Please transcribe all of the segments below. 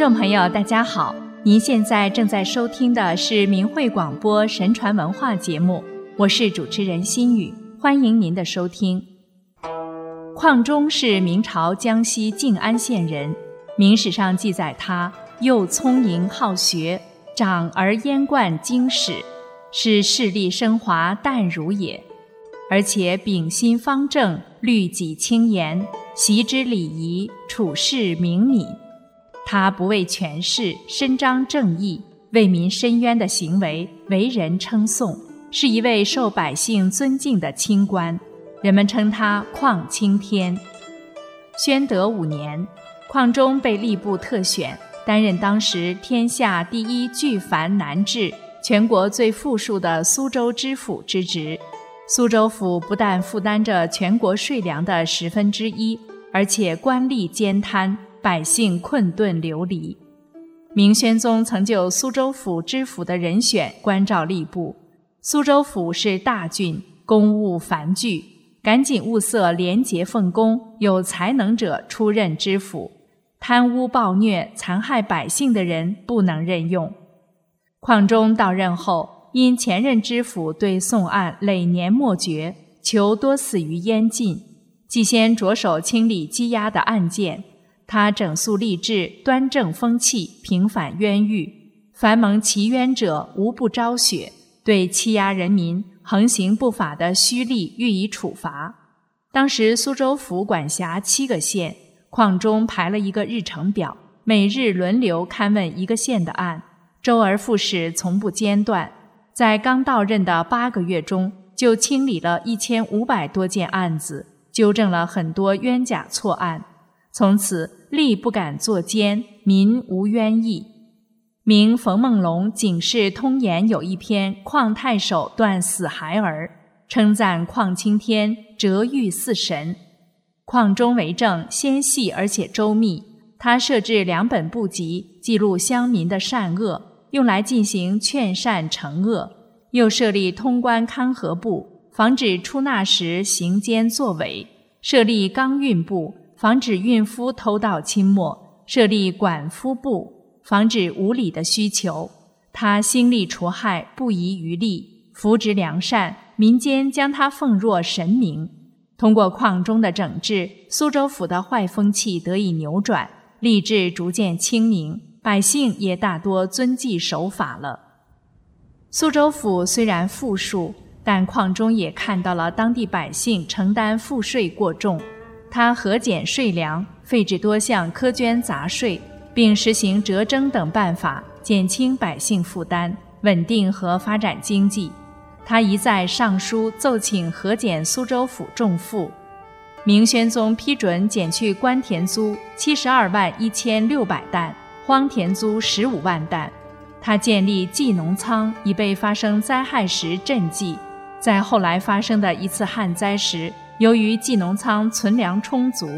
众朋友，大家好！您现在正在收听的是明慧广播神传文化节目，我是主持人心雨，欢迎您的收听。邝中是明朝江西靖安县人，明史上记载他又聪颖好学，长而焉贯经史，是势力升华淡如也。而且秉心方正，律己清严，习之礼仪，处事明敏。他不为权势，伸张正义，为民伸冤的行为为人称颂，是一位受百姓尊敬的清官。人们称他况青天。宣德五年，况中被吏部特选，担任当时天下第一巨繁难治、全国最富庶的苏州知府之职。苏州府不但负担着全国税粮的十分之一，而且官吏兼贪。百姓困顿流离，明宣宗曾就苏州府知府的人选关照吏部。苏州府是大郡，公务繁巨，赶紧物色廉洁奉公、有才能者出任知府。贪污暴虐、残害百姓的人不能任用。况中到任后，因前任知府对宋案累年莫决，囚多死于烟禁，即先着手清理积压的案件。他整肃吏治，端正风气，平反冤狱，凡蒙其冤者，无不昭雪。对欺压人民、横行不法的虚吏予以处罚。当时苏州府管辖七个县，矿中排了一个日程表，每日轮流勘问一个县的案，周而复始，从不间断。在刚到任的八个月中，就清理了一千五百多件案子，纠正了很多冤假错案。从此，吏不敢作奸，民无冤意。明冯梦龙《警世通言》有一篇《况太守断死孩儿》，称赞况青天折狱似神。况中为政纤细而且周密，他设置两本部籍，记录乡民的善恶，用来进行劝善惩恶；又设立通关勘核部，防止出纳时行奸作伪；设立纲运部。防止孕妇偷盗清末，设立管夫部，防止无理的需求。他兴利除害，不遗余力，扶植良善，民间将他奉若神明。通过矿中的整治，苏州府的坏风气得以扭转，吏治逐渐清明，百姓也大多遵纪守法了。苏州府虽然富庶，但矿中也看到了当地百姓承担赋税过重。他核减税粮，废止多项苛捐杂税，并实行折征等办法，减轻百姓负担，稳定和发展经济。他一再上书奏请核减苏州府重赋。明宣宗批准减去官田租七十二万一千六百担，荒田租十五万担。他建立济农仓，以备发生灾害时赈济。在后来发生的一次旱灾时。由于济农仓存粮充足，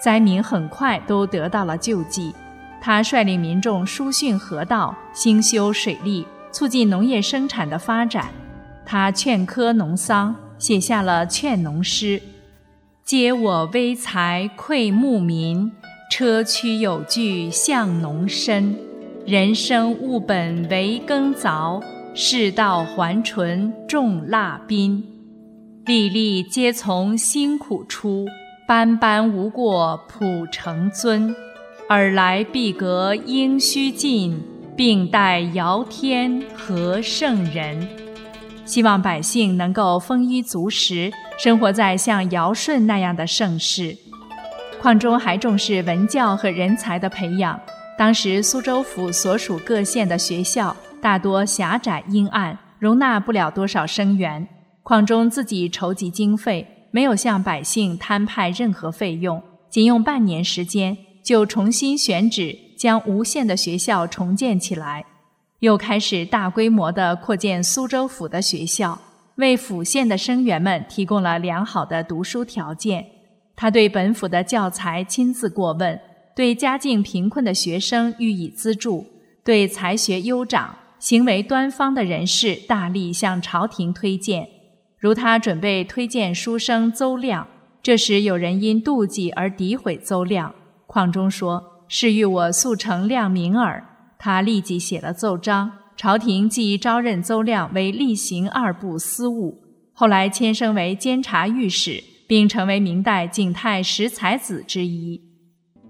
灾民很快都得到了救济。他率领民众疏浚河道、兴修水利，促进农业生产的发展。他劝科农桑，写下了劝农诗：“皆我微才馈牧民，车驱有据向农深。人生务本为耕凿，世道还淳种腊宾。”粒粒皆从辛苦出，斑斑无过普成尊。尔来必格应须尽，并待尧天和圣人。希望百姓能够丰衣足食，生活在像尧舜那样的盛世。况中还重视文教和人才的培养。当时苏州府所属各县的学校大多狭窄阴暗，容纳不了多少生源。况中自己筹集经费，没有向百姓摊派任何费用，仅用半年时间就重新选址，将吴县的学校重建起来，又开始大规模的扩建苏州府的学校，为府县的生源们提供了良好的读书条件。他对本府的教材亲自过问，对家境贫困的学生予以资助，对才学优长、行为端方的人士大力向朝廷推荐。如他准备推荐书生邹亮，这时有人因妒忌而诋毁邹亮。况中说：“是欲我速成亮明耳。他立即写了奏章，朝廷即招任邹亮为吏行二部司务，后来迁升为监察御史，并成为明代景泰十才子之一。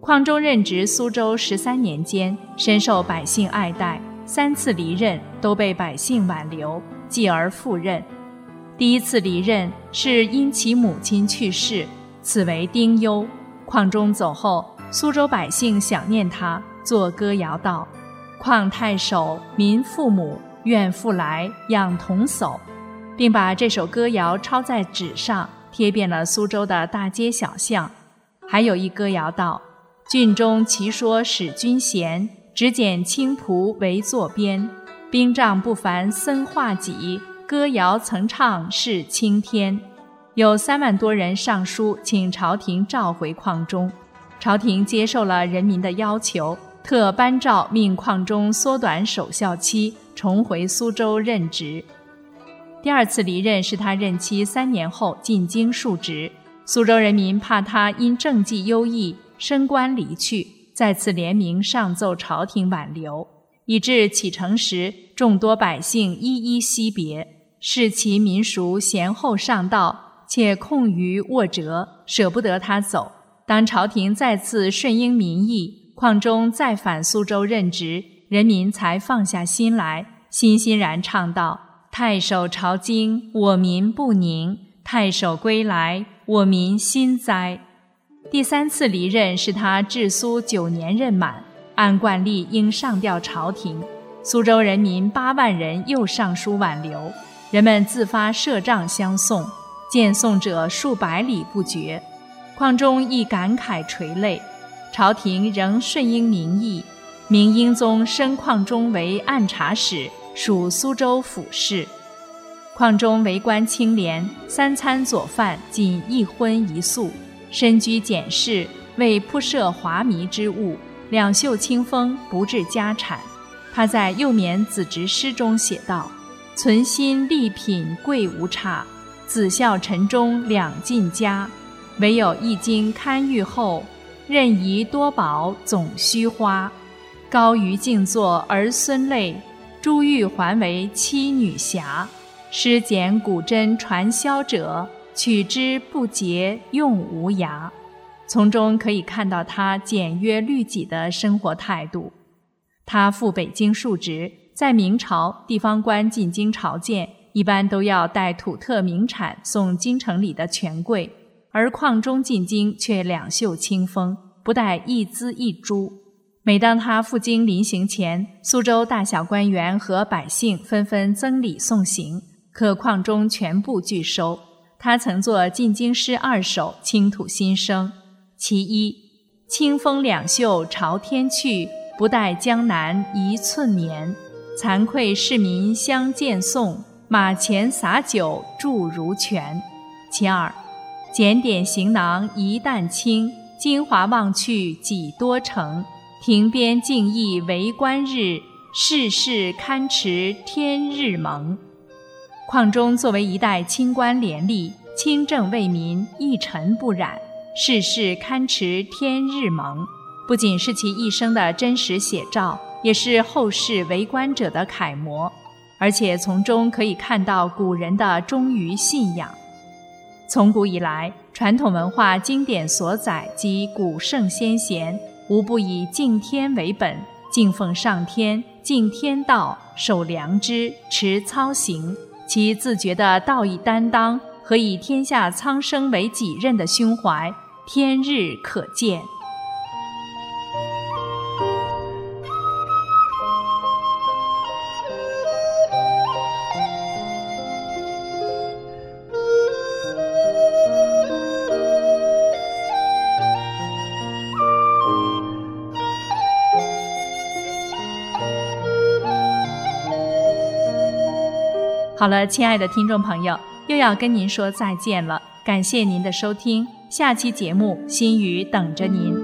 况中任职苏州十三年间，深受百姓爱戴，三次离任都被百姓挽留，继而复任。第一次离任是因其母亲去世，此为丁忧。况中走后，苏州百姓想念他，作歌谣道：“况太守民父母，愿复来养童叟。”并把这首歌谣抄在纸上，贴遍了苏州的大街小巷。还有一歌谣道：“郡中奇说使君贤，只拣青蒲为作编。兵仗不凡僧画戟。”歌谣曾唱是青天，有三万多人上书请朝廷召回矿中，朝廷接受了人民的要求，特颁诏命矿中缩短守孝期，重回苏州任职。第二次离任是他任期三年后进京述职，苏州人民怕他因政绩优异升官离去，再次联名上奏朝廷挽留，以致启程时众多百姓一一惜别。视其民俗贤厚上道，且控于沃折，舍不得他走。当朝廷再次顺应民意，况中再返苏州任职，人民才放下心来，欣欣然唱道：“太守朝京，我民不宁；太守归来，我民心哉。”第三次离任是他治苏九年任满，按惯例应上调朝廷，苏州人民八万人又上书挽留。人们自发设帐相送，见送者数百里不绝。况中亦感慨垂泪。朝廷仍顺应民意，明英宗升况中为按察使，属苏州府事。况中为官清廉，三餐佐饭仅一荤一素，身居简室，为铺设华靡之物，两袖清风，不置家产。他在《幼绵子侄诗》中写道。存心立品贵无差，子孝臣忠两尽家。唯有一经堪遇后，任遗多宝总虚花。高于静坐儿孙泪，珠玉还为妻女侠。诗简古真传销者，取之不竭用无涯。从中可以看到他简约律己的生活态度。他赴北京述职。在明朝，地方官进京朝见，一般都要带土特名产送京城里的权贵，而矿中进京却两袖清风，不带一资一铢。每当他赴京临行前，苏州大小官员和百姓纷纷赠礼送行，可矿中全部拒收。他曾作进京诗二首，倾吐心声。其一：清风两袖朝天去，不带江南一寸棉。惭愧市民相见送，马前洒酒祝如泉。其二，检点行囊一担轻，京华望去几多城。亭边静意为官日，世事堪持天日蒙。况中作为一代清官廉吏，清正为民，一尘不染，世事堪持天日蒙，不仅是其一生的真实写照。也是后世为官者的楷模，而且从中可以看到古人的忠于信仰。从古以来，传统文化经典所载及古圣先贤，无不以敬天为本，敬奉上天，敬天道，守良知，持操行。其自觉的道义担当和以天下苍生为己任的胸怀，天日可见。好了，亲爱的听众朋友，又要跟您说再见了。感谢您的收听，下期节目心语等着您。